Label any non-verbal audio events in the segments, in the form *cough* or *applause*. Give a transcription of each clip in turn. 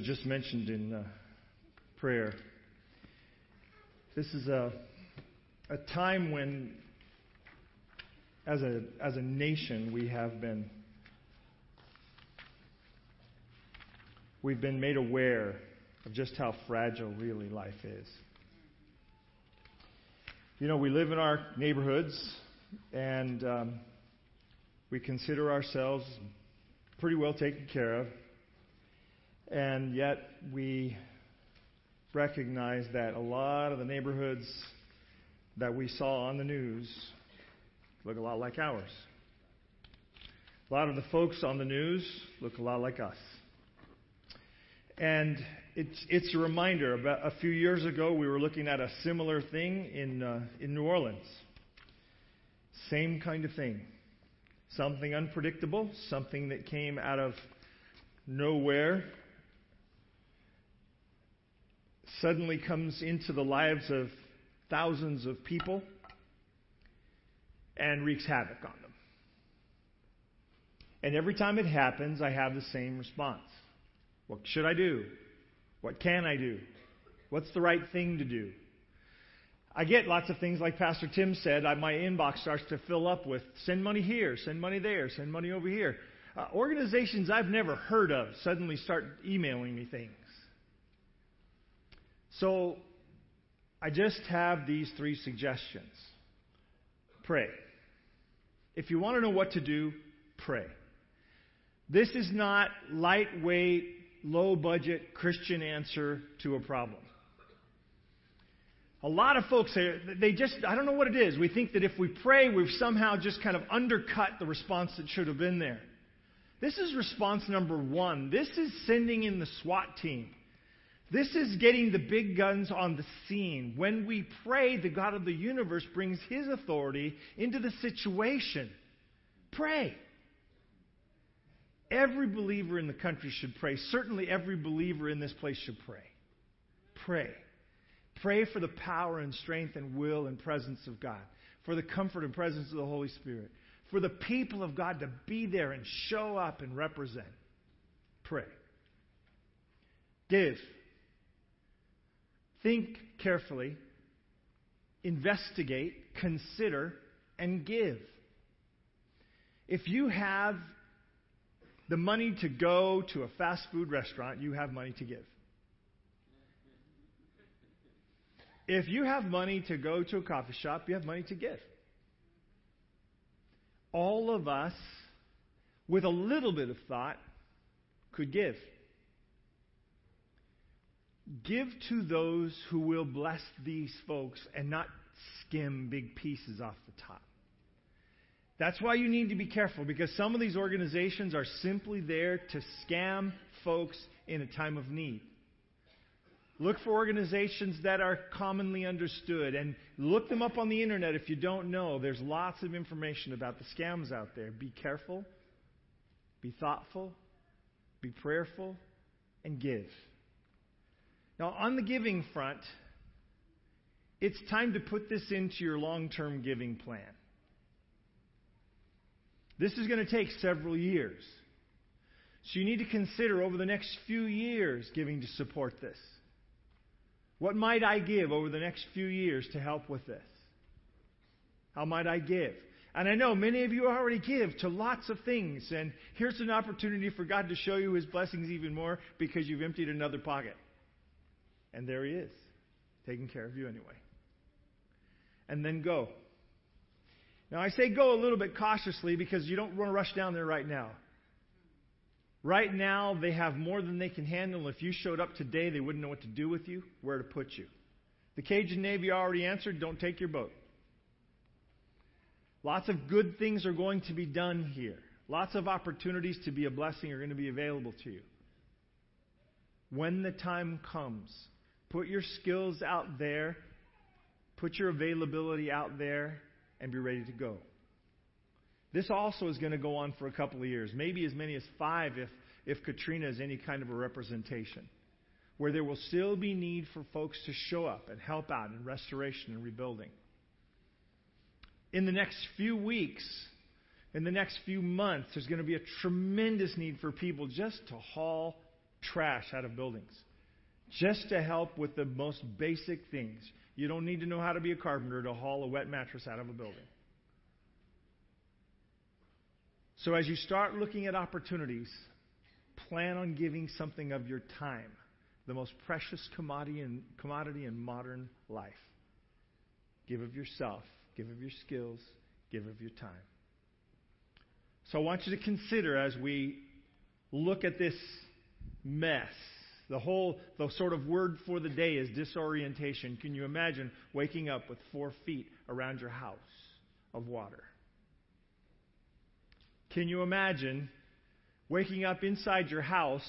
just mentioned in uh, prayer. This is a, a time when, as a, as a nation, we have been we've been made aware of just how fragile really life is. You know, we live in our neighborhoods, and um, we consider ourselves pretty well taken care of. And yet we recognize that a lot of the neighborhoods that we saw on the news look a lot like ours. A lot of the folks on the news look a lot like us. And it's, it's a reminder. About a few years ago, we were looking at a similar thing in, uh, in New Orleans. Same kind of thing. Something unpredictable, something that came out of nowhere suddenly comes into the lives of thousands of people and wreaks havoc on them. And every time it happens, I have the same response. What should I do? What can I do? What's the right thing to do? I get lots of things like Pastor Tim said. I, my inbox starts to fill up with send money here, send money there, send money over here. Uh, organizations I've never heard of suddenly start emailing me things. So I just have these three suggestions. Pray. If you want to know what to do, pray. This is not lightweight, low budget Christian answer to a problem. A lot of folks, they just, I don't know what it is. We think that if we pray, we've somehow just kind of undercut the response that should have been there. This is response number one. This is sending in the SWAT team. This is getting the big guns on the scene. When we pray, the God of the universe brings his authority into the situation. Pray. Every believer in the country should pray. Certainly, every believer in this place should pray. Pray. Pray for the power and strength and will and presence of God, for the comfort and presence of the Holy Spirit, for the people of God to be there and show up and represent. Pray. Give. Think carefully, investigate, consider, and give. If you have the money to go to a fast food restaurant, you have money to give. If you have money to go to a coffee shop, you have money to give. All of us, with a little bit of thought, could give. Give to those who will bless these folks and not skim big pieces off the top. That's why you need to be careful because some of these organizations are simply there to scam folks in a time of need. Look for organizations that are commonly understood and look them up on the internet if you don't know. There's lots of information about the scams out there. Be careful, be thoughtful, be prayerful, and give. Now, on the giving front, it's time to put this into your long term giving plan. This is going to take several years. So you need to consider over the next few years giving to support this. What might I give over the next few years to help with this? How might I give? And I know many of you already give to lots of things, and here's an opportunity for God to show you His blessings even more because you've emptied another pocket. And there he is, taking care of you anyway. And then go. Now, I say go a little bit cautiously because you don't want to rush down there right now. Right now, they have more than they can handle. If you showed up today, they wouldn't know what to do with you, where to put you. The Cajun Navy already answered don't take your boat. Lots of good things are going to be done here. Lots of opportunities to be a blessing are going to be available to you. When the time comes, Put your skills out there, put your availability out there, and be ready to go. This also is going to go on for a couple of years, maybe as many as five if, if Katrina is any kind of a representation, where there will still be need for folks to show up and help out in restoration and rebuilding. In the next few weeks, in the next few months, there's going to be a tremendous need for people just to haul trash out of buildings. Just to help with the most basic things. You don't need to know how to be a carpenter to haul a wet mattress out of a building. So as you start looking at opportunities, plan on giving something of your time, the most precious commodity in, commodity in modern life. Give of yourself, give of your skills, give of your time. So I want you to consider as we look at this mess. The whole, the sort of word for the day is disorientation. Can you imagine waking up with four feet around your house of water? Can you imagine waking up inside your house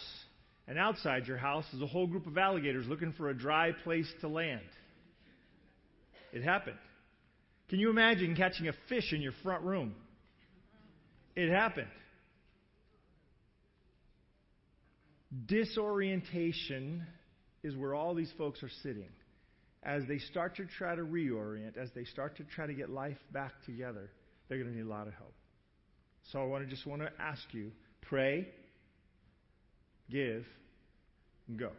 and outside your house is a whole group of alligators looking for a dry place to land? It happened. Can you imagine catching a fish in your front room? It happened. Disorientation is where all these folks are sitting. As they start to try to reorient, as they start to try to get life back together, they're going to need a lot of help. So I want to just want to ask you pray, give, and go.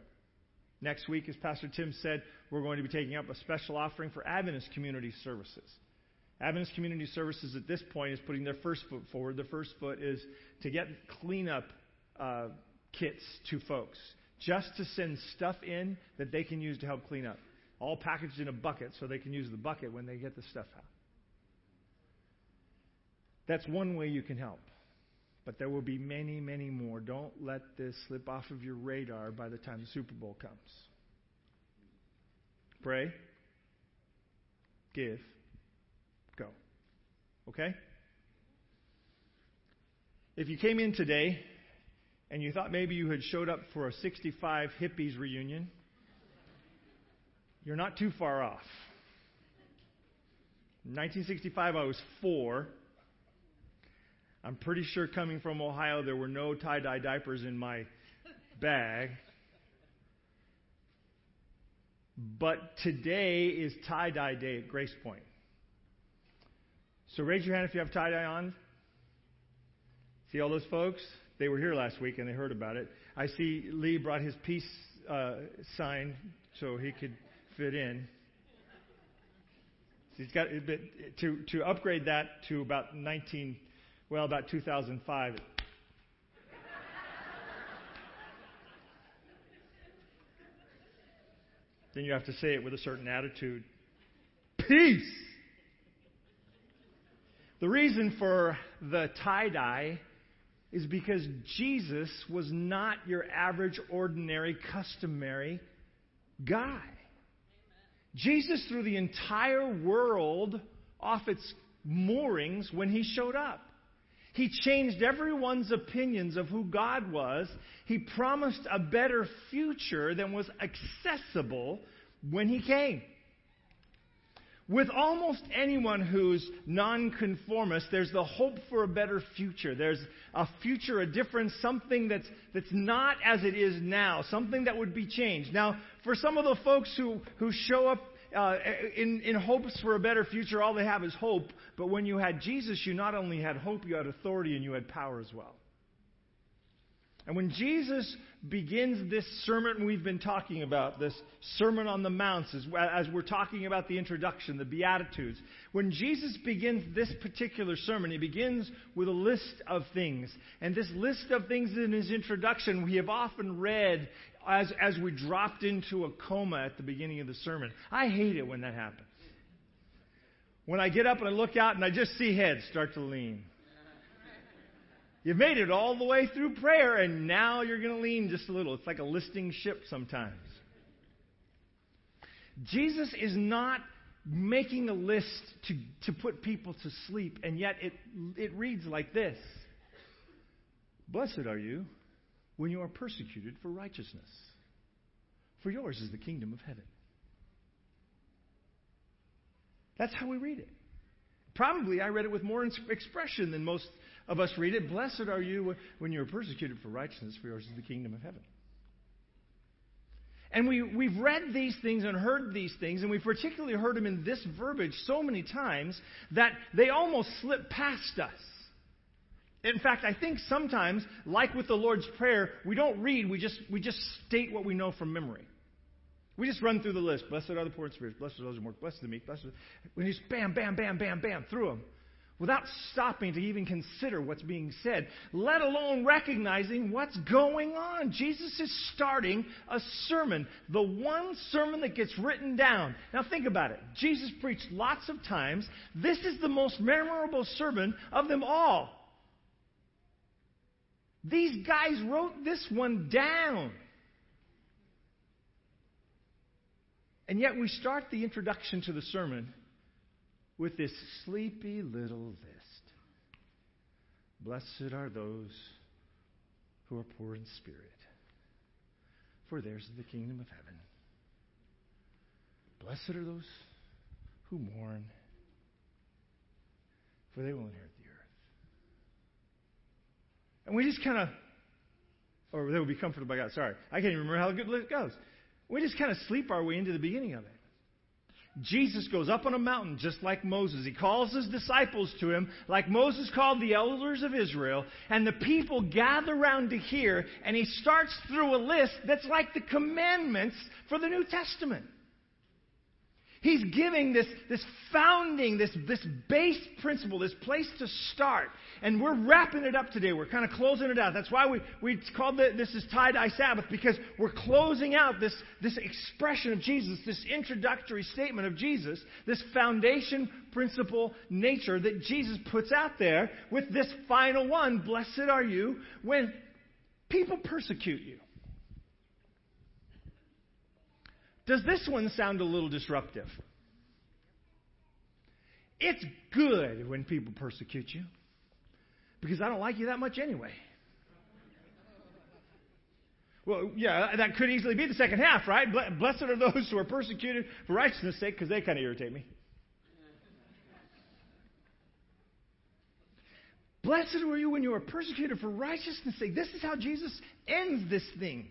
Next week, as Pastor Tim said, we're going to be taking up a special offering for Adventist Community Services. Adventist Community Services at this point is putting their first foot forward. The first foot is to get cleanup uh, kits to folks, just to send stuff in that they can use to help clean up. All packaged in a bucket so they can use the bucket when they get the stuff out. That's one way you can help. But there will be many, many more. Don't let this slip off of your radar by the time the Super Bowl comes. Pray, give, go. Okay? If you came in today and you thought maybe you had showed up for a 65 hippies reunion, you're not too far off. In 1965, I was four. I'm pretty sure coming from Ohio, there were no tie dye diapers in my bag. But today is tie dye day at Grace Point. So raise your hand if you have tie dye on. See all those folks? They were here last week and they heard about it. I see Lee brought his peace uh, sign so he could fit in. So he's got to to upgrade that to about 19 well, about 2005. then you have to say it with a certain attitude. Peace! The reason for the tie dye is because Jesus was not your average, ordinary, customary guy. Jesus threw the entire world off its moorings when he showed up. He changed everyone's opinions of who God was. He promised a better future than was accessible when he came. With almost anyone who's nonconformist, there's the hope for a better future. There's a future, a difference, something that's, that's not as it is now, something that would be changed. Now, for some of the folks who, who show up uh, in, in hopes for a better future, all they have is hope. But when you had Jesus, you not only had hope, you had authority and you had power as well. And when Jesus begins this sermon we've been talking about, this Sermon on the Mounts, as, as, we're talking about the introduction, the Beatitudes, when Jesus begins this particular sermon, he begins with a list of things. And this list of things in his introduction, we have often read as, as we dropped into a coma at the beginning of the sermon. I hate it when that happens. When I get up and I look out and I just see heads start to lean. You've made it all the way through prayer and now you're going to lean just a little. It's like a listing ship sometimes. Jesus is not making a list to, to put people to sleep, and yet it, it reads like this Blessed are you when you are persecuted for righteousness, for yours is the kingdom of heaven. That's how we read it. Probably I read it with more expression than most of us read it. Blessed are you when you are persecuted for righteousness, for yours is the kingdom of heaven. And we, we've read these things and heard these things, and we've particularly heard them in this verbiage so many times that they almost slip past us. In fact, I think sometimes, like with the Lord's Prayer, we don't read, we just, we just state what we know from memory. We just run through the list. Blessed are the poor in spirit, blessed are those who mourn, blessed are the meek, blessed are... We just bam, bam, bam, bam, bam, through them without stopping to even consider what's being said, let alone recognizing what's going on. Jesus is starting a sermon, the one sermon that gets written down. Now think about it. Jesus preached lots of times. This is the most memorable sermon of them all. These guys wrote this one down. And yet we start the introduction to the sermon with this sleepy little list. Blessed are those who are poor in spirit, for theirs is the kingdom of heaven. Blessed are those who mourn, for they will inherit the earth. And we just kind of, or they will be comforted by God. Sorry, I can't even remember how good it goes. We just kind of sleep our way into the beginning of it. Jesus goes up on a mountain just like Moses. He calls his disciples to him, like Moses called the elders of Israel, and the people gather around to hear, and he starts through a list that's like the commandments for the New Testament. He's giving this, this founding, this, this base principle, this place to start. And we're wrapping it up today. We're kind of closing it out. That's why we, we called it, this is tie-dye Sabbath, because we're closing out this, this expression of Jesus, this introductory statement of Jesus, this foundation principle nature that Jesus puts out there with this final one, blessed are you when people persecute you. Does this one sound a little disruptive? It's good when people persecute you because I don't like you that much anyway. Well, yeah, that could easily be the second half, right? Blessed are those who are persecuted for righteousness' sake because they kind of irritate me. Blessed were you when you were persecuted for righteousness' sake. This is how Jesus ends this thing.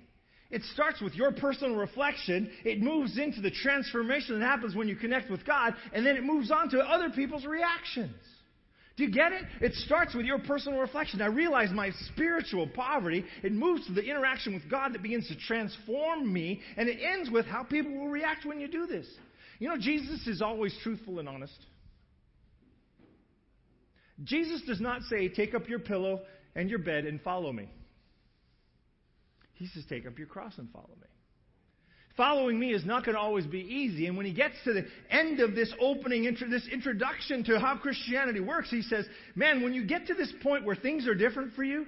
It starts with your personal reflection. It moves into the transformation that happens when you connect with God, and then it moves on to other people's reactions. Do you get it? It starts with your personal reflection. I realize my spiritual poverty. It moves to the interaction with God that begins to transform me, and it ends with how people will react when you do this. You know, Jesus is always truthful and honest. Jesus does not say, Take up your pillow and your bed and follow me. He says, Take up your cross and follow me. Following me is not going to always be easy. And when he gets to the end of this opening, this introduction to how Christianity works, he says, Man, when you get to this point where things are different for you,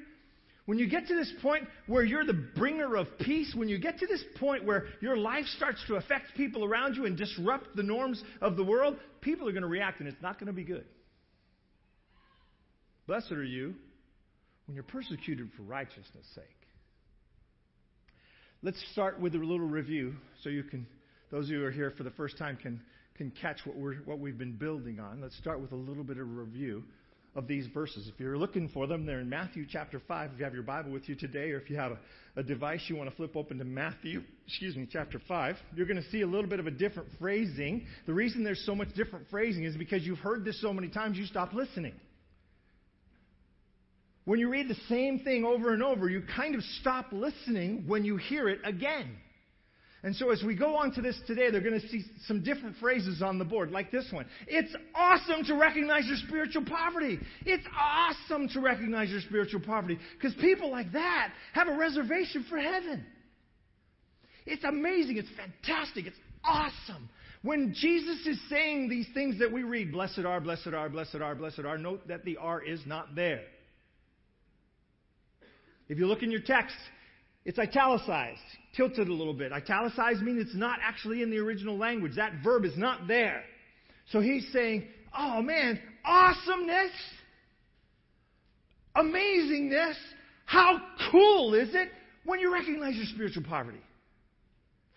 when you get to this point where you're the bringer of peace, when you get to this point where your life starts to affect people around you and disrupt the norms of the world, people are going to react and it's not going to be good. Blessed are you when you're persecuted for righteousness' sake. Let's start with a little review so you can, those of you who are here for the first time can, can catch what, we're, what we've been building on. Let's start with a little bit of review of these verses. If you're looking for them, they're in Matthew chapter 5. If you have your Bible with you today, or if you have a, a device you want to flip open to Matthew, excuse me, chapter 5, you're going to see a little bit of a different phrasing. The reason there's so much different phrasing is because you've heard this so many times you stop listening. When you read the same thing over and over, you kind of stop listening when you hear it again. And so as we go on to this today, they're going to see some different phrases on the board, like this one. It's awesome to recognize your spiritual poverty. It's awesome to recognize your spiritual poverty because people like that have a reservation for heaven. It's amazing. It's fantastic. It's awesome. When Jesus is saying these things that we read, blessed are, blessed are, blessed are, blessed are, note that the R is not there. If you look in your text, it's italicized, tilted a little bit. Italicized means it's not actually in the original language. That verb is not there. So he's saying, oh man, awesomeness, amazingness, how cool is it when you recognize your spiritual poverty?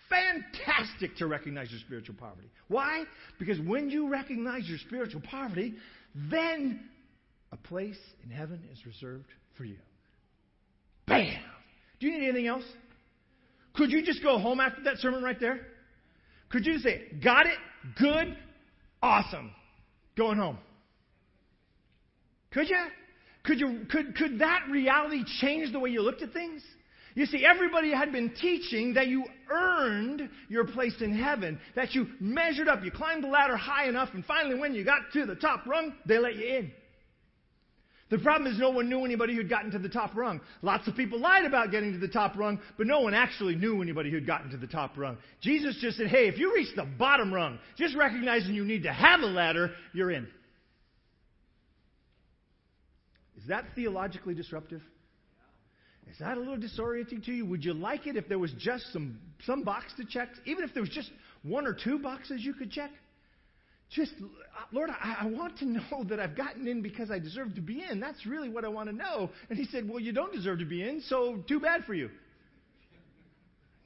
Fantastic to recognize your spiritual poverty. Why? Because when you recognize your spiritual poverty, then a place in heaven is reserved for you. Bam! Do you need anything else? Could you just go home after that sermon right there? Could you say, got it, good, awesome, going home? Could you? Could, you, could, could that reality change the way you looked at things? You see, everybody had been teaching that you earned your place in heaven, that you measured up, you climbed the ladder high enough, and finally, when you got to the top rung, they let you in. The problem is no one knew anybody who'd gotten to the top rung. Lots of people lied about getting to the top rung, but no one actually knew anybody who'd gotten to the top rung. Jesus just said, hey, if you reach the bottom rung, just recognizing you need to have a ladder, you're in. Is that theologically disruptive? Is that a little disorienting to you? Would you like it if there was just some, some box to check? Even if there was just one or two boxes you could check? Just, Lord, I, I, want to *laughs* know that I've gotten in because I deserve to be in. That's really what I want to know. And he said, Well, you don't deserve to be in, so too bad for you.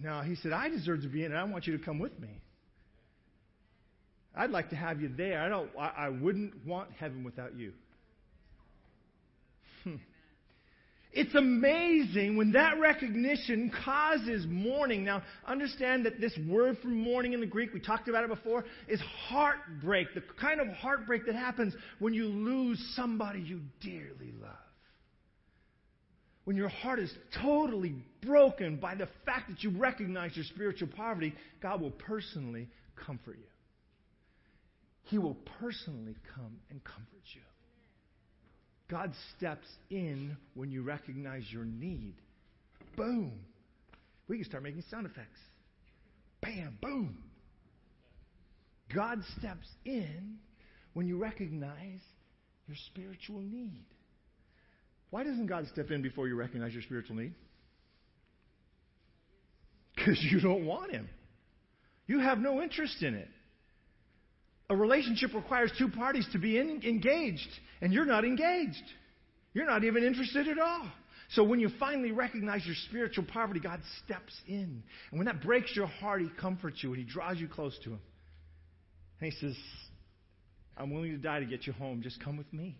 No, he said, I deserve to be in, and I want you to come with me. I'd like to have you there. I don't. I, I wouldn't want heaven without you. Hmm. It's amazing when that recognition causes mourning. Now, understand that this word for mourning in the Greek, we talked about it before, is heartbreak. The kind of heartbreak that happens when you lose somebody you dearly love. When your heart is totally broken by the fact that you recognize your spiritual poverty, God will personally comfort you. He will personally come and comfort you. God steps in when you recognize your need. Boom. We can start making sound effects. Bam, boom. God steps in when you recognize your spiritual need. Why doesn't God step in before you recognize your spiritual need? Because you don't want Him. You have no interest in it. A relationship requires two parties to be in, engaged, and you're not engaged. You're not even interested at all. So when you finally recognize your spiritual poverty, God steps in. And when that breaks your heart, He comforts you and He draws you close to Him. And He says, I'm willing to die to get you home. Just come with me.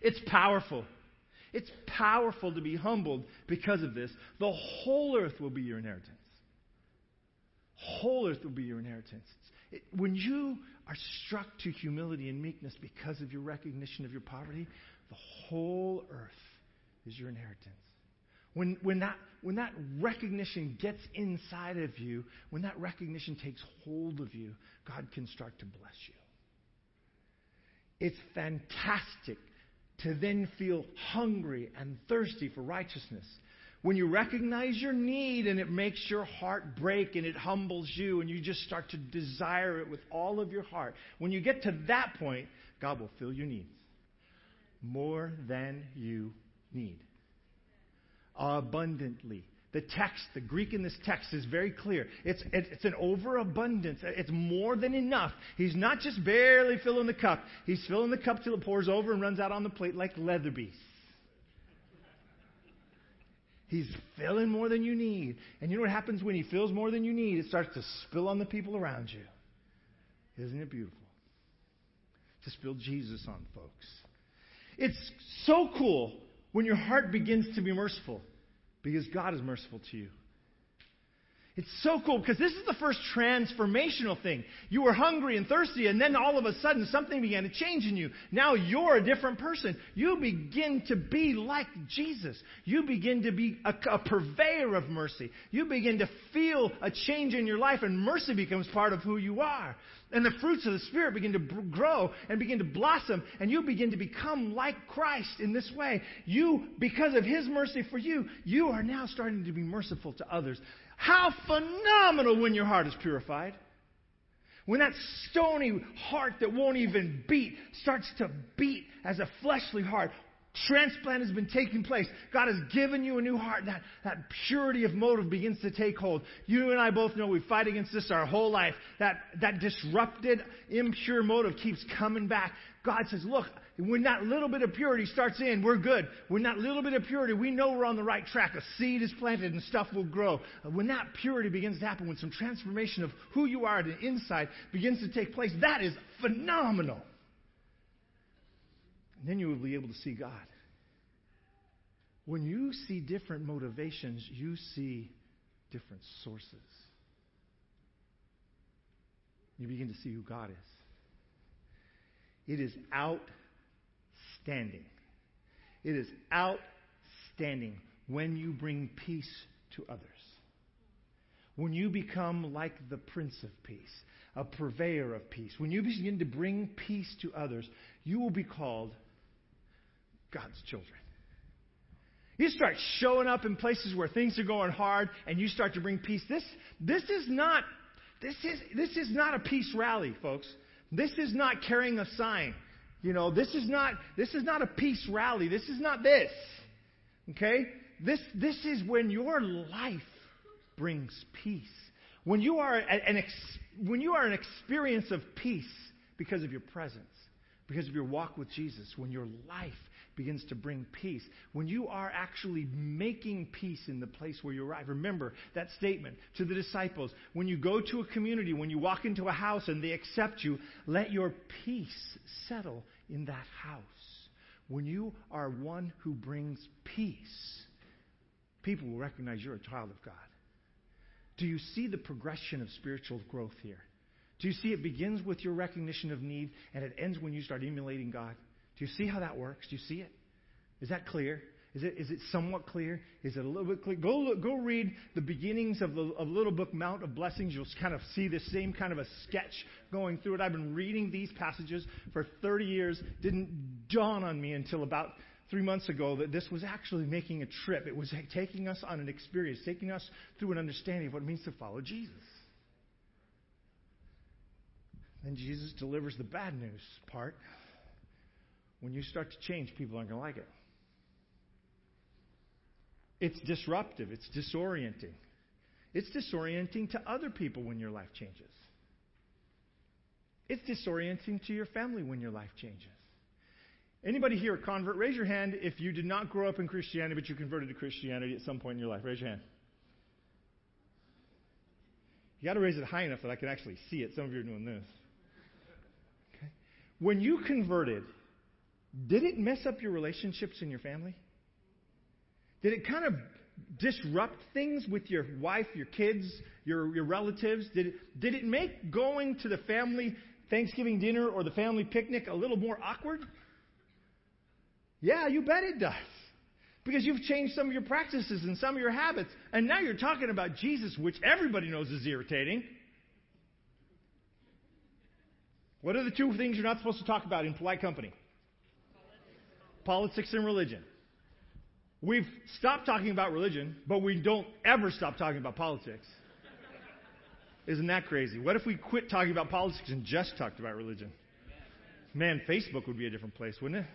It's powerful. It's powerful to be humbled because of this. The whole earth will be your inheritance whole earth will be your inheritance. It, when you are struck to humility and meekness because of your recognition of your poverty, the whole earth is your inheritance. When, when, that, when that recognition gets inside of you, when that recognition takes hold of you, God can start to bless you. It's fantastic to then feel hungry and thirsty for righteousness when you recognize your need and it makes your heart break and it humbles you and you just start to desire it with all of your heart, when you get to that point, God will fill your needs more than you need. Abundantly. The text, the Greek in this text is very clear. It's, it's an overabundance. It's more than enough. He's not just barely filling the cup. He's filling the cup till it pours over and runs out on the plate like Leatherby's. He's filling more than you need. And you know what happens when he fills more than you need? It starts to spill on the people around you. Isn't it beautiful? To spill Jesus on folks. It's so cool when your heart begins to be merciful because God is merciful to you. It's so cool because this is the first transformational thing. You were hungry and thirsty, and then all of a sudden something began to change in you. Now you're a different person. You begin to be like Jesus. You begin to be a, a purveyor of mercy. You begin to feel a change in your life, and mercy becomes part of who you are. And the fruits of the Spirit begin to grow and begin to blossom, and you begin to become like Christ in this way. You, because of His mercy for you, you are now starting to be merciful to others. How phenomenal when your heart is purified. When that stony heart that won't even beat starts to beat as a fleshly heart. Transplant has been taking place. God has given you a new heart. That, that purity of motive begins to take hold. You and I both know we fight against this our whole life. That, that disrupted, impure motive keeps coming back. God says, Look, when that little bit of purity starts in, we're good. When that little bit of purity, we know we're on the right track. A seed is planted and stuff will grow. Uh, when that purity begins to happen, when some transformation of who you are at the inside begins to take place, that is phenomenal. And then you will be able to see God. When you see different motivations, you see different sources. You begin to see who God is. It is out outstanding. It is outstanding when you bring peace to others. When you become like the Prince of Peace, a purveyor of peace. When you begin to bring peace to others, you will be called God's children. You start showing up in places where things are going hard and you start to bring peace. This, this is not this is this is not a peace rally, folks. This is not carrying a sign. You know, this is not this is not a peace rally. This is not this. Okay? This this is when your life brings peace. When you are an ex, when you are an experience of peace because of your presence, because of your walk with Jesus, when your life begins to bring peace. When you are actually making peace in the place where you arrive. Remember that statement to the disciples. When you go to a community, when you walk into a house and they accept you, let your peace settle in that house. When you are one who brings peace, people will recognize you're a child of God. Do you see the progression of spiritual growth here? Do you see it begins with your recognition of need and it ends when you start emulating God? Do you see how that works? Do you see it? Is that clear? Is it, is it somewhat clear? Is it a little bit clear? Go, look, go read the beginnings of the of little book, Mount of Blessings. You'll kind of see the same kind of a sketch going through it. I've been reading these passages for 30 years. Didn't dawn on me until about three months ago that this was actually making a trip. It was taking us on an experience, taking us through an understanding of what it means to follow Jesus. Then Jesus delivers the bad news part. When you start to change, people aren't going to like it. It's disruptive, it's disorienting. It's disorienting to other people when your life changes. It's disorienting to your family when your life changes. Anybody here a convert? Raise your hand if you did not grow up in Christianity, but you converted to Christianity at some point in your life. Raise your hand. You got to raise it high enough that I can actually see it. Some of you are doing this. Okay. When you converted, did it mess up your relationships in your family? Did it kind of disrupt things with your wife, your kids, your, your relatives? Did it, did it make going to the family Thanksgiving dinner or the family picnic a little more awkward? Yeah, you bet it does. Because you've changed some of your practices and some of your habits. And now you're talking about Jesus, which everybody knows is irritating. What are the two things you're not supposed to talk about in polite company? Politics and religion. We've stopped talking about religion, but we don't ever stop talking about politics. Isn't that crazy? What if we quit talking about politics and just talked about religion? Man, Facebook would be a different place, wouldn't it?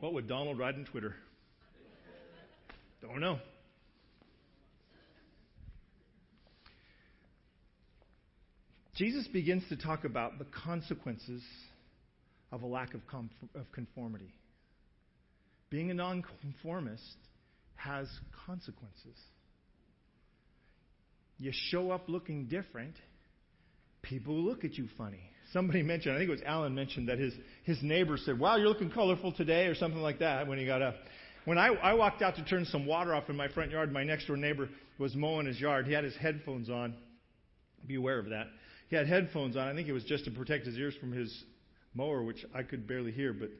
What would Donald write on Twitter? Don't know. Jesus begins to talk about the consequences of a lack of, of conformity. Being a nonconformist has consequences. You show up looking different, people look at you funny. Somebody mentioned, I think it was Alan mentioned that his, his neighbor said, Wow, you're looking colorful today, or something like that when he got up. When I, I walked out to turn some water off in my front yard, my next door neighbor was mowing his yard. He had his headphones on. Be aware of that. He had headphones on. I think it was just to protect his ears from his mower, which I could barely hear, but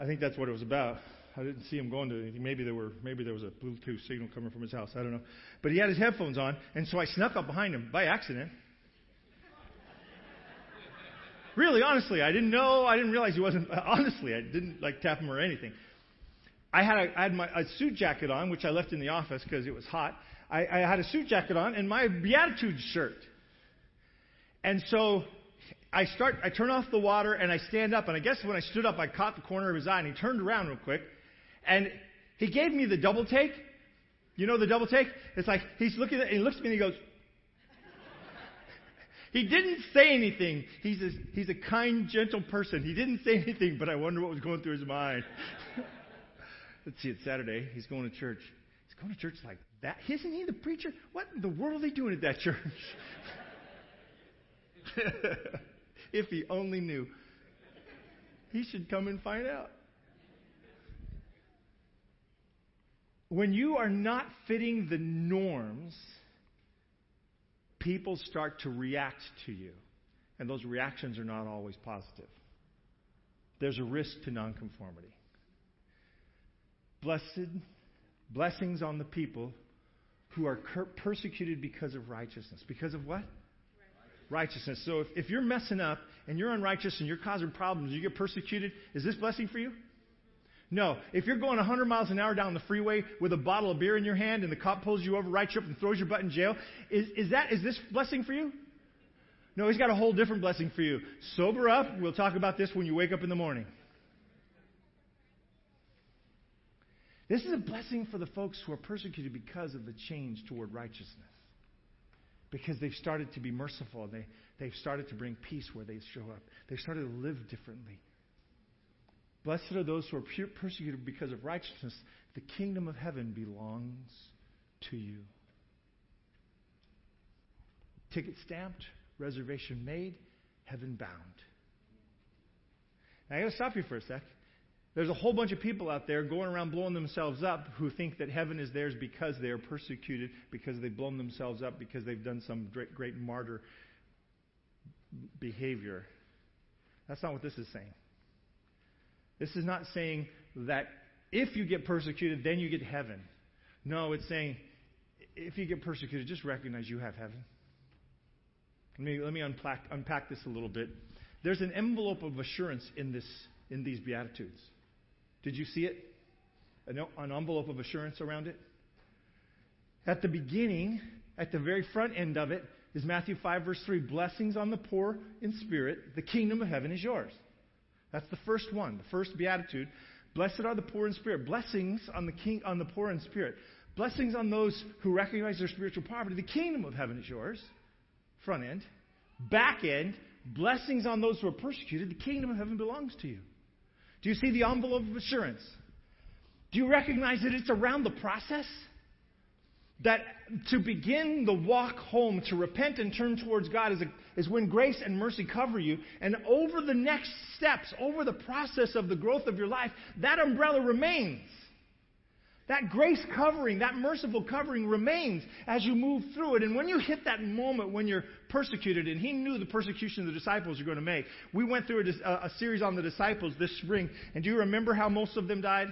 I think that's what it was about. I didn't see him going to anything. Maybe there were maybe there was a Bluetooth signal coming from his house. I don't know. But he had his headphones on, and so I snuck up behind him by accident. *laughs* really, honestly, I didn't know. I didn't realize he wasn't. *laughs* Honestly, I didn't like tap him or anything. I had a, I had my a suit jacket on, which I left in the office because it was hot. I, I had a suit jacket on and my Beatitudes shirt. And so I start, I turn off the water and I stand up. And I guess when I stood up, I caught the corner of his eye and he turned around real quick. And he gave me the double take. You know the double take? It's like he's looking at, he looks at me and he goes, *laughs* he didn't say anything. He's a, he's a kind, gentle person. He didn't say anything, but I wonder what was going through his mind. *laughs* Let's see, it's Saturday. He's going to church. He's going to church like that. Isn't he the preacher? What in the world are they doing at that *laughs* church? *laughs* if he only knew. He should come and find out. When you are not fitting the norms, people start to react to you. And those reactions are not always positive. There's a risk to nonconformity. Blessed blessings on the people who are persecuted because of righteousness. Because of what? Righteousness. So if, if you're messing up and you're unrighteous and you're causing problems, you get persecuted, is this blessing for you? No. If you're going 100 miles an hour down the freeway with a bottle of beer in your hand and the cop pulls you over, writes you up, and throws your butt in jail, is, is, that, is this blessing for you? No, he's got a whole different blessing for you. Sober up. We'll talk about this when you wake up in the morning. This is a blessing for the folks who are persecuted because of the change toward righteousness. Because they've started to be merciful. They, they've started to bring peace where they show up. They've started to live differently. Blessed are those who are persecuted because of righteousness. The kingdom of heaven belongs to you. Ticket stamped, reservation made, heaven bound. Now, I got to stop you for a sec. There's a whole bunch of people out there going around blowing themselves up who think that heaven is theirs because they are persecuted, because they've blown themselves up, because they've done some great, great martyr behavior. That's not what this is saying. This is not saying that if you get persecuted, then you get heaven. No, it's saying if you get persecuted, just recognize you have heaven. Let me, let me unpack, unpack this a little bit. There's an envelope of assurance in, this, in these Beatitudes. Did you see it? An, an envelope of assurance around it? At the beginning, at the very front end of it, is Matthew 5, verse 3 Blessings on the poor in spirit, the kingdom of heaven is yours. That's the first one, the first beatitude. Blessed are the poor in spirit. Blessings on the king on the poor in spirit. Blessings on those who recognize their spiritual poverty. The kingdom of heaven is yours. Front end. Back end. Blessings on those who are persecuted. The kingdom of heaven belongs to you. Do you see the envelope of assurance? Do you recognize that it's around the process? That to begin the walk home, to repent and turn towards God, is, a, is when grace and mercy cover you. And over the next steps, over the process of the growth of your life, that umbrella remains. That grace covering, that merciful covering remains as you move through it. And when you hit that moment when you're persecuted, and he knew the persecution the disciples were going to make, we went through a, a series on the disciples this spring. And do you remember how most of them died?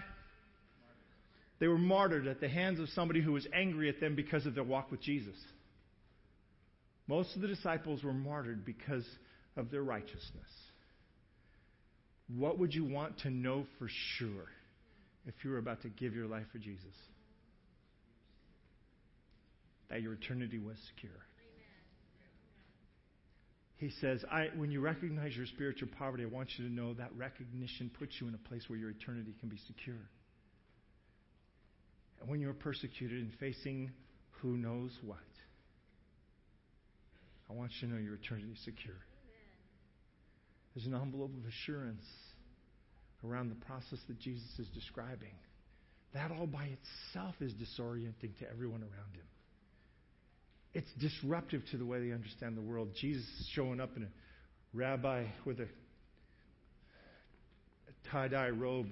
They were martyred at the hands of somebody who was angry at them because of their walk with Jesus. Most of the disciples were martyred because of their righteousness. What would you want to know for sure? If you were about to give your life for Jesus? That your eternity was secure. He says, I, when you recognize your spiritual poverty, I want you to know that recognition puts you in a place where your eternity can be secure. And when you're persecuted and facing who knows what, I want you to know your eternity is secure. There's an envelope of assurance around the process that Jesus is describing. That all by itself is disorienting to everyone around him. It's disruptive to the way they understand the world. Jesus is showing up in a rabbi with a, a tie dye robe, a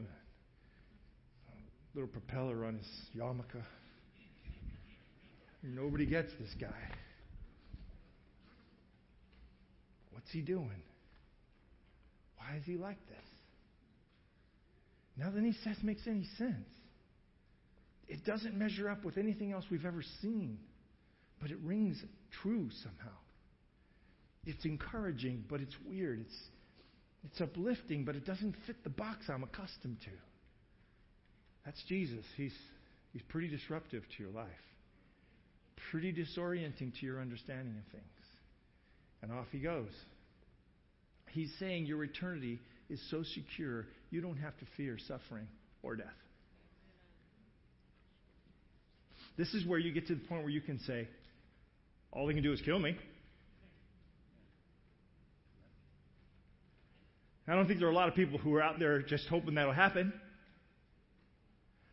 little propeller on his yarmulke. Nobody gets this guy. What's he doing? Why is he like this? Nothing he says makes any sense. It doesn't measure up with anything else we've ever seen, but it rings true somehow. It's encouraging, but it's weird. It's, it's uplifting, but it doesn't fit the box I'm accustomed to. That's Jesus. He's, he's pretty disruptive to your life, pretty disorienting to your understanding of things. And off he goes. He's saying your eternity is so secure, you don't have to fear suffering or death. This is where you get to the point where you can say, all they can do is kill me. I don't think there are a lot of people who are out there just hoping that'll happen.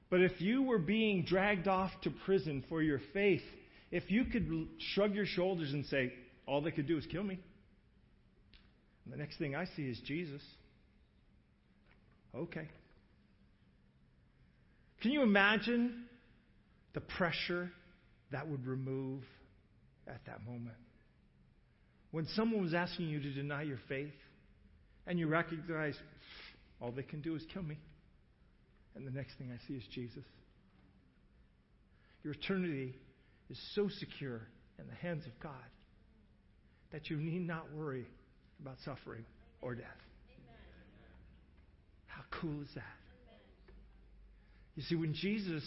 But if you were being dragged off to prison for your faith, if you could shrug your shoulders and say, all they could do is kill me, and the next thing I see is Jesus. Okay. Can you imagine the pressure that would remove at that moment? When someone was asking you to deny your faith, and you recognize all they can do is kill me, and the next thing I see is Jesus. Your eternity is so secure in the hands of God that you need not worry about suffering or death. How cool is that? You see, when Jesus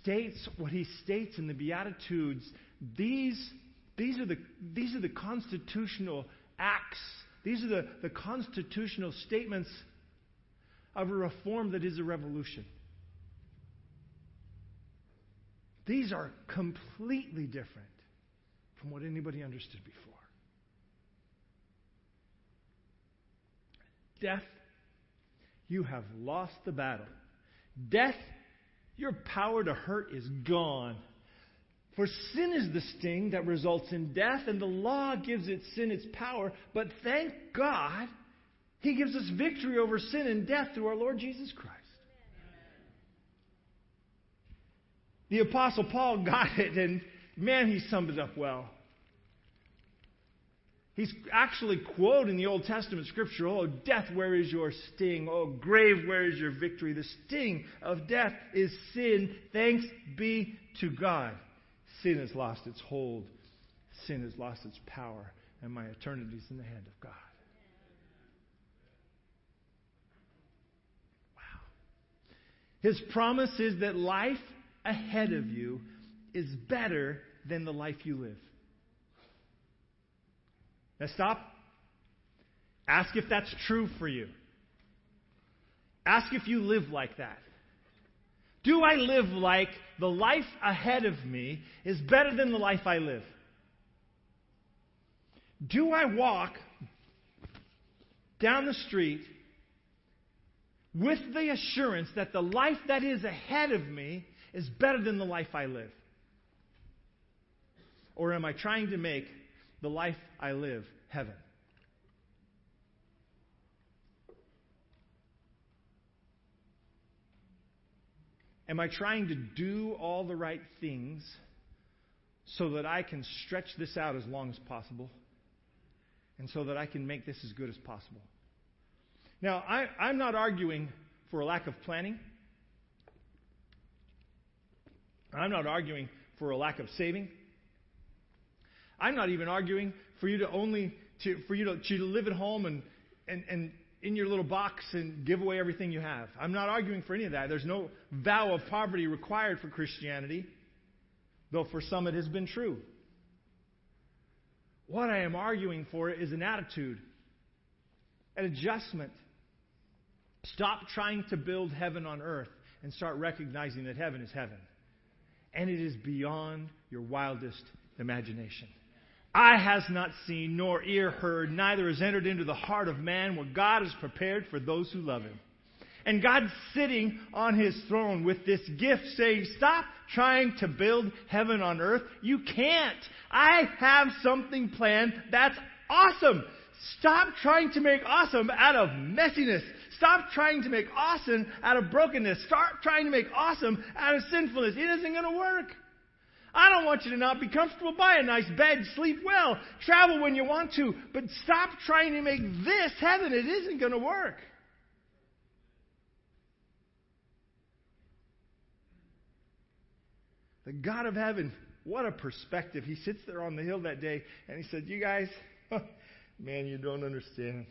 states what he states in the Beatitudes, these, these, are, the, these are the constitutional acts, these are the, the constitutional statements of a reform that is a revolution. These are completely different from what anybody understood before. Death, you have lost the battle. Death, your power to hurt is gone. For sin is the sting that results in death, and the law gives its sin its power. But thank God, He gives us victory over sin and death through our Lord Jesus Christ. The Apostle Paul *laughs* got it, and man, he summed it up well. He's actually quoting the Old Testament scripture Oh, death, where is your sting? Oh, grave, where is your victory? The sting of death is sin. Thanks be to God. Sin has lost its hold, sin has lost its power, and my eternity is in the hand of God. Wow. His promise is that life ahead of you is better than the life you live. Now stop. Ask if that's true for you. Ask if you live like that. Do I live like the life ahead of me is better than the life I live? Do I walk down the street with the assurance that the life that is ahead of me is better than the life I live? Or am I trying to make the life I live heaven? Am I trying to do all the right things so that I can stretch this out as long as possible and so that I can make this as good as possible? Now, I, am not arguing for a lack of planning. I'm not arguing for a lack of saving. I'm not even arguing for you to only to, for you to, to live at home and, and, and in your little box and give away everything you have. I'm not arguing for any of that. There's no vow of poverty required for Christianity, though for some it has been true. What I am arguing for is an attitude, an adjustment. Stop trying to build heaven on earth and start recognizing that heaven is heaven and it is beyond your wildest imagination. Eye has not seen, nor ear heard, neither has entered into the heart of man what God has prepared for those who love him. And God's sitting on his throne with this gift saying, Stop trying to build heaven on earth. You can't. I have something planned that's awesome. Stop trying to make awesome out of messiness. Stop trying to make awesome out of brokenness. Start trying to make awesome out of sinfulness. It isn't going to work. I don't want you to not be comfortable. Buy a nice bed, sleep well, travel when you want to, but stop trying to make this heaven. It isn't going to work. The God of heaven, what a perspective. He sits there on the hill that day and he said, You guys, *laughs* man, you don't understand.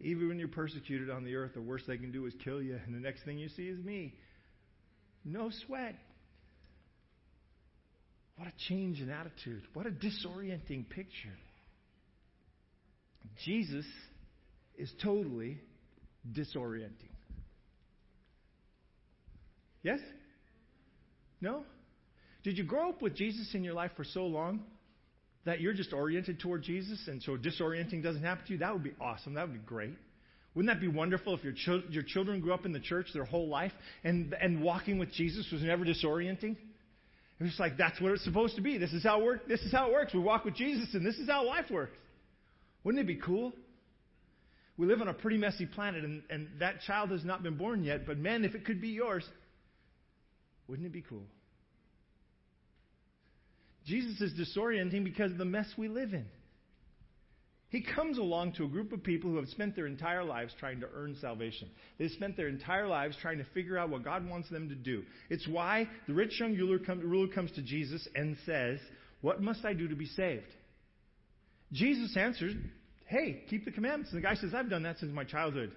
Even when you're persecuted on the earth, the worst they can do is kill you, and the next thing you see is me. No sweat. What a change in attitude. What a disorienting picture. Jesus is totally disorienting. Yes? No? Did you grow up with Jesus in your life for so long that you're just oriented toward Jesus and so disorienting doesn't happen to you, that would be awesome. That would be great. Wouldn't that be wonderful if your, ch- your children grew up in the church their whole life and, and walking with Jesus was never disorienting? It was like, that's what it's supposed to be. This is how it work, This is how it works. We walk with Jesus and this is how life works. Wouldn't it be cool? We live on a pretty messy planet and, and that child has not been born yet, but man, if it could be yours, wouldn't it be cool? Jesus is disorienting because of the mess we live in. He comes along to a group of people who have spent their entire lives trying to earn salvation. They've spent their entire lives trying to figure out what God wants them to do. It's why the rich young ruler, comes to Jesus and says, What must I do to be saved? Jesus answers, Hey, keep the commandments. And the guy says, I've done that since my childhood.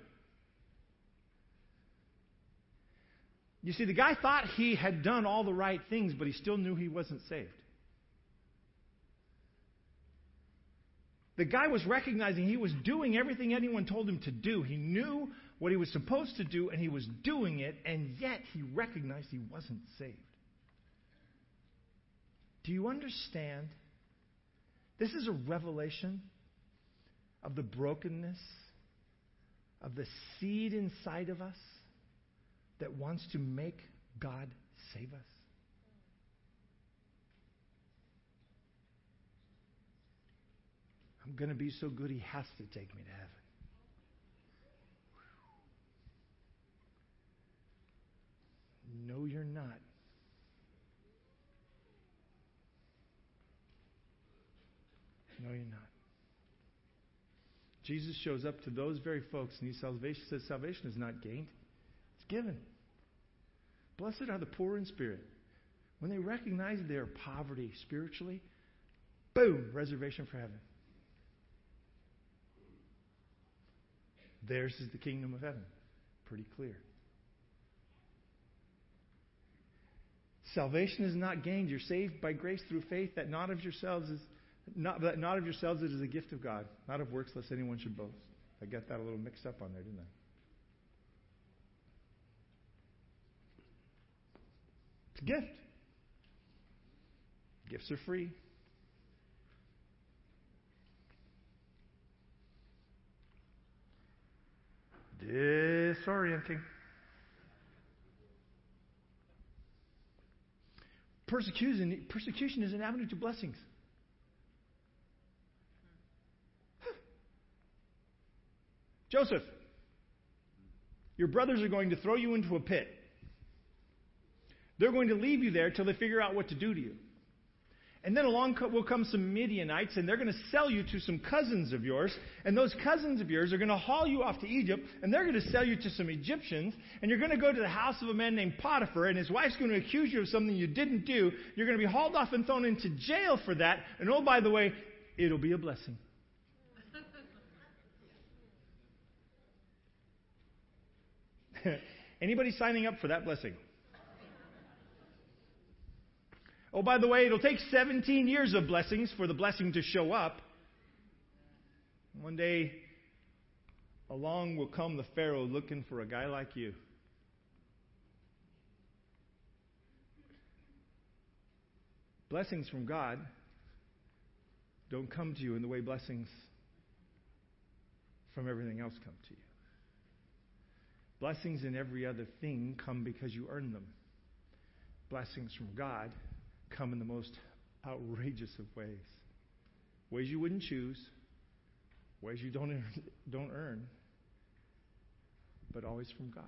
You see, the guy thought he had done all the right things, but he still knew he wasn't saved. The guy was recognizing he was doing everything anyone told him to do. He knew what he was supposed to do, and he was doing it, and yet he recognized he wasn't saved. Do you understand? This is a revelation of the brokenness of the seed inside of us that wants to make God save us. I'm going to be so good, he has to take me to heaven. No, you're not. No, you're not. Jesus shows up to those very folks and he salvation, says salvation is not gained, it's given. Blessed are the poor in spirit. When they recognize their poverty spiritually, boom, reservation for heaven. Theirs is the kingdom of heaven. Pretty clear. Salvation is not gained. You're saved by grace through faith, that not of yourselves is not, that not of yourselves it is a gift of God, not of works lest anyone should boast. I got that a little mixed up on there, didn't I? It's a gift. Gifts are free. Disorienting. Persecution, persecution is an avenue to blessings. Joseph, your brothers are going to throw you into a pit. They're going to leave you there till they figure out what to do to you. And then along will come some Midianites, and they're going to sell you to some cousins of yours. And those cousins of yours are going to haul you off to Egypt, and they're going to sell you to some Egyptians. And you're going to go to the house of a man named Potiphar, and his wife's going to accuse you of something you didn't do. You're going to be hauled off and thrown into jail for that. And oh, by the way, it'll be a blessing. *laughs* Anybody signing up for that blessing? Oh, by the way, it'll take 17 years of blessings for the blessing to show up. One day, along will come the Pharaoh looking for a guy like you. Blessings from God don't come to you in the way blessings from everything else come to you. Blessings in every other thing come because you earn them. Blessings from God come in the most outrageous of ways. Ways you wouldn't choose, ways you don't earn, *laughs* don't earn but always from God.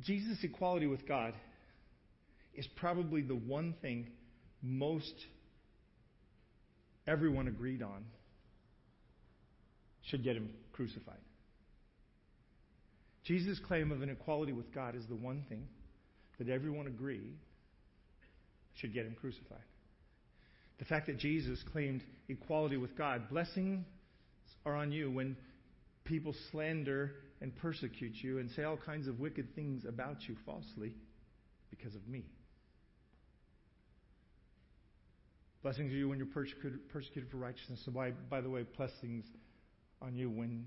Jesus' equality with God is probably the one thing most everyone agreed on should get him crucified. Jesus' claim of an equality with God is the one thing that everyone agreed should get him crucified. The fact that Jesus claimed equality with God, blessings are on you when people slander and persecute you and say all kinds of wicked things about you falsely because of me. Blessings are you when you're persecuted for righteousness. So, by, by the way, blessings on you when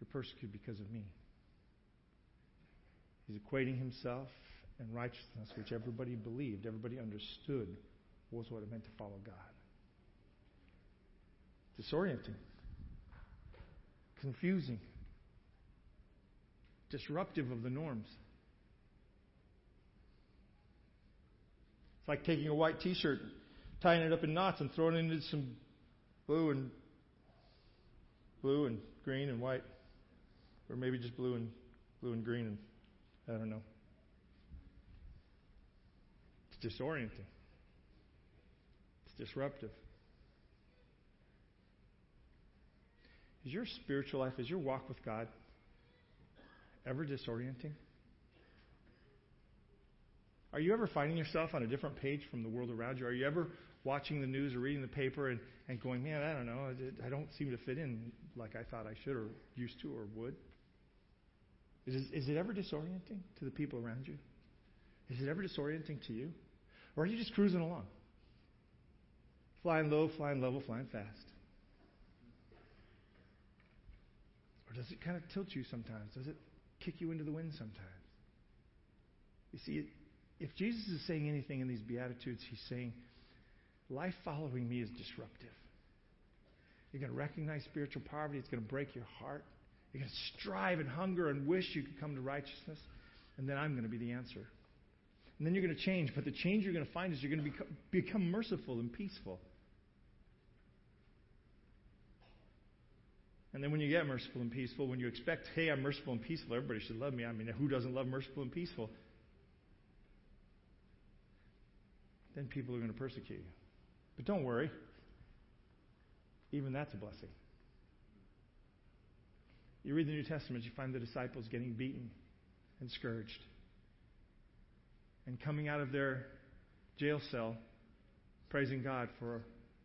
you're persecuted because of me. He's equating himself and righteousness, which everybody believed, everybody understood was what it meant to follow God. Disorienting, confusing, disruptive of the norms. It's like taking a white t shirt, tying it up in knots, and throwing it into some blue and blue and green and white, or maybe just blue and blue and green and I don't know. It's disorienting. It's disruptive. Is your spiritual life, is your walk with God ever disorienting? Are you ever finding yourself on a different page from the world around you? Are you ever watching the news or reading the paper and, and going, man, I don't know, I don't seem to fit in like I thought I should or used to or would? Is, is it ever disorienting to the people around you? Is it ever disorienting to you? Or are you just cruising along? Flying low, flying level, flying fast. Or does it kind of tilt you sometimes? Does it kick you into the wind sometimes? You see, if Jesus is saying anything in these Beatitudes, he's saying, life following me is disruptive. You're going to recognize spiritual poverty. It's going to break your heart. You're going to strive and hunger and wish you could come to righteousness. And then I'm going to be the answer. And then you're going to change. But the change you're going to find is you're going to become, become merciful and peaceful. And then when you get merciful and peaceful, when you expect, hey, I'm merciful and peaceful, everybody should love me. I mean, who doesn't love merciful and peaceful? Then people are going to persecute you. But don't worry. Even that's a blessing. You read the New Testament, you find the disciples getting beaten and scourged and coming out of their jail cell praising God for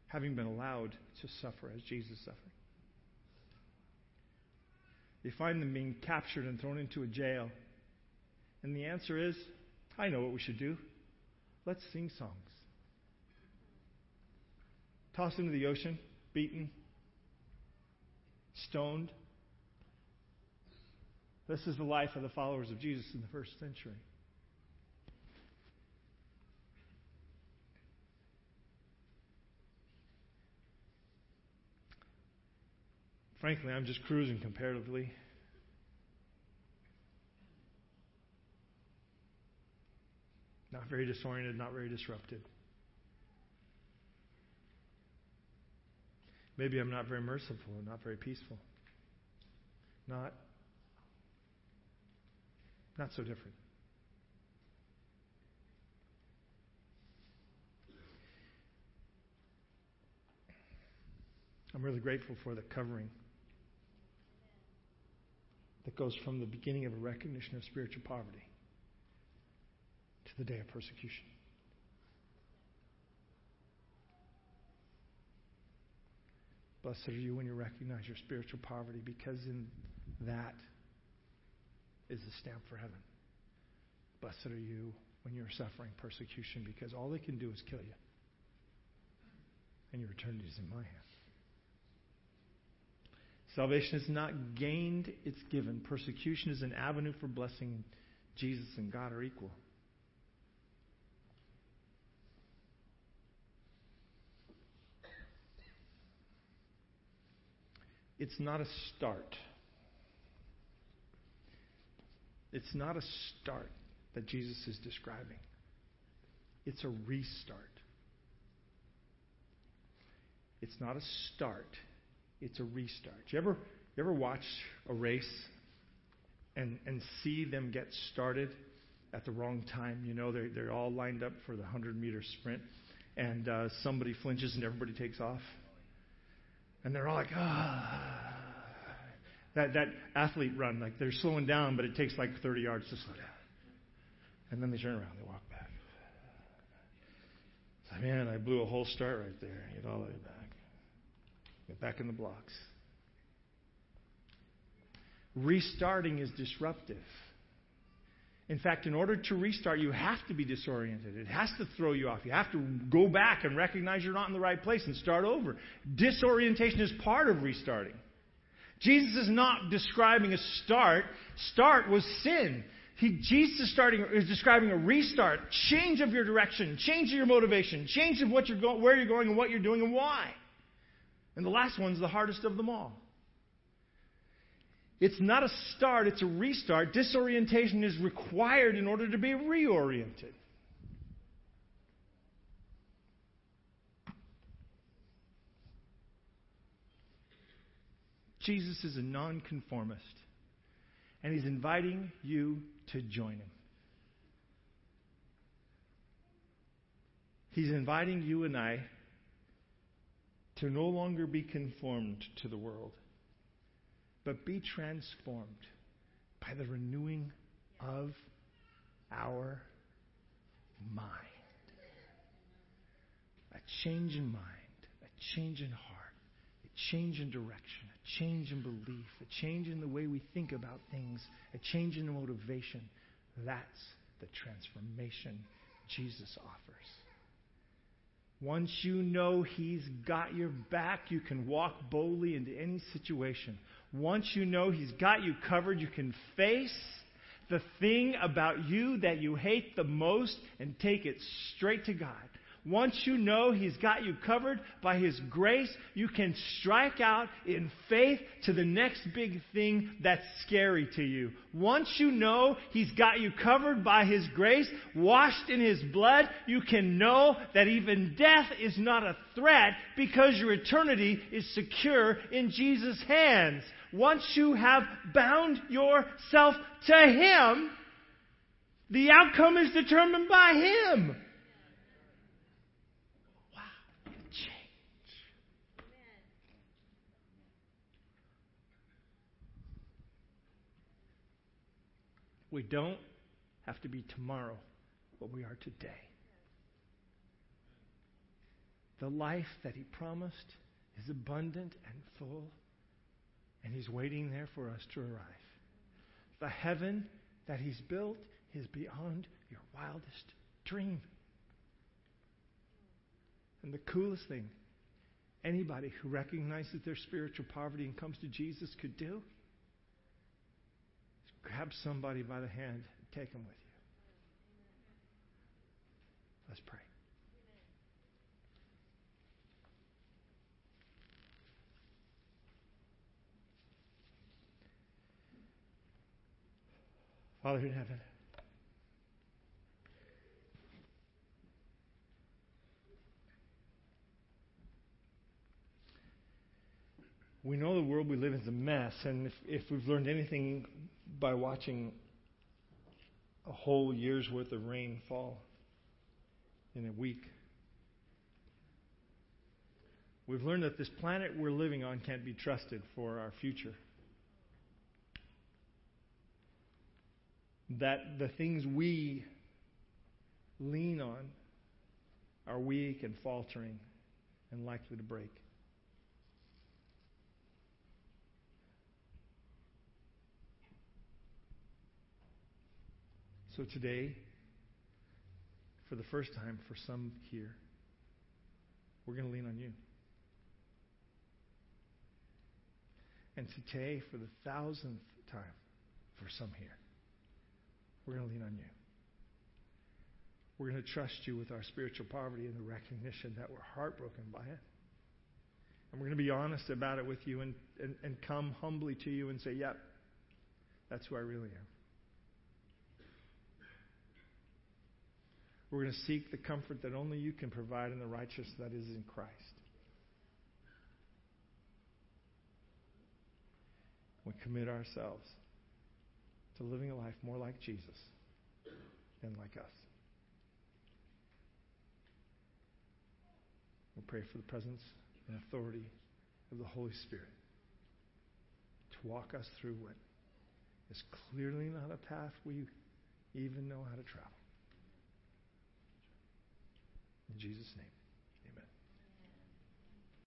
having been allowed to suffer as Jesus suffered. You find them being captured and thrown into a jail. And the answer is I know what we should do. Let's sing songs. Tossed into the ocean, beaten, stoned. This is the life of the followers of Jesus in the first century. Frankly, I'm just cruising comparatively. Not very disoriented, not very disrupted. Maybe I'm not very merciful not very peaceful. Not not so different. I'm really grateful for the covering that goes from the beginning of a recognition of spiritual poverty to the day of persecution. Blessed are you when you recognize your spiritual poverty, because in that is the stamp for heaven. Blessed are you when you're suffering persecution, because all they can do is kill you. And your eternity is in my hands. Salvation is not gained, it's given. Persecution is an avenue for blessing. Jesus and God are equal. It's not a start. It's not a start that Jesus is describing. It's a restart. It's not a start it's a restart. You ever you ever watch a race and and see them get started at the wrong time? You know, they're they're all lined up for the hundred meter sprint, and uh, somebody flinches and everybody takes off, and they're all like, ah. That that athlete run, like they're slowing down, but it takes like 30 yards to slow down, and then they turn around, they walk back. It's like, man, I blew a whole start right there. Get all the way back. Get back in the blocks. Restarting is disruptive. In fact, in order to restart, you have to be disoriented. It has to throw you off. You have to go back and recognize you're not in the right place and start over. Disorientation is part of restarting. Jesus is not describing a start. Start was sin. He, Jesus is, starting, is describing a restart, change of your direction, change of your motivation, change of what you're where you're going and what you're doing and why. And the last one's the hardest of them all. It's not a start, it's a restart. Disorientation is required in order to be reoriented. Jesus is a nonconformist, and he's inviting you to join him. He's inviting you and I to no longer be conformed to the world, but be transformed by the renewing of our mind. A change in mind, a change in heart, a change in direction, change in belief, a change in the way we think about things, a change in the motivation. That's the transformation Jesus offers. Once you know He's got your back, you can walk boldly into any situation. Once you know He's got you covered, you can face the thing about you that you hate the most and take it straight to God. Once you know He's got you covered by His grace, you can strike out in faith to the next big thing that's scary to you. Once you know He's got you covered by His grace, washed in His blood, you can know that even death is not a threat because your eternity is secure in Jesus' hands. Once you have bound yourself to Him, the outcome is determined by Him. We don't have to be tomorrow what we are today. The life that He promised is abundant and full, and He's waiting there for us to arrive. The heaven that He's built is beyond your wildest dream. And the coolest thing anybody who recognizes their spiritual poverty and comes to Jesus could do Grab somebody by the hand and take them with you. Let's pray. Father in heaven, we know the world we live in is a mess, and if, if we've learned anything by watching a whole year's worth of rain fall in a week. We've learned that this planet we're living on can't be trusted for our future. That the things we lean on are weak and faltering and likely to break. So today, for the first time for some here, we're going to lean on you. And today, for the thousandth time for some here, we're going to lean on you. We're going to trust you with our spiritual poverty and the recognition that we're heartbroken by it. And we're going to be honest about it with you and, and, and come humbly to you and say, yep, that's who I really am. We're going to seek the comfort that only you can provide in the righteousness that is in Christ. We commit ourselves to living a life more like Jesus than like us. We pray for the presence and authority of the Holy Spirit to walk us through what is clearly not a path we even know how to travel. In Jesus' name.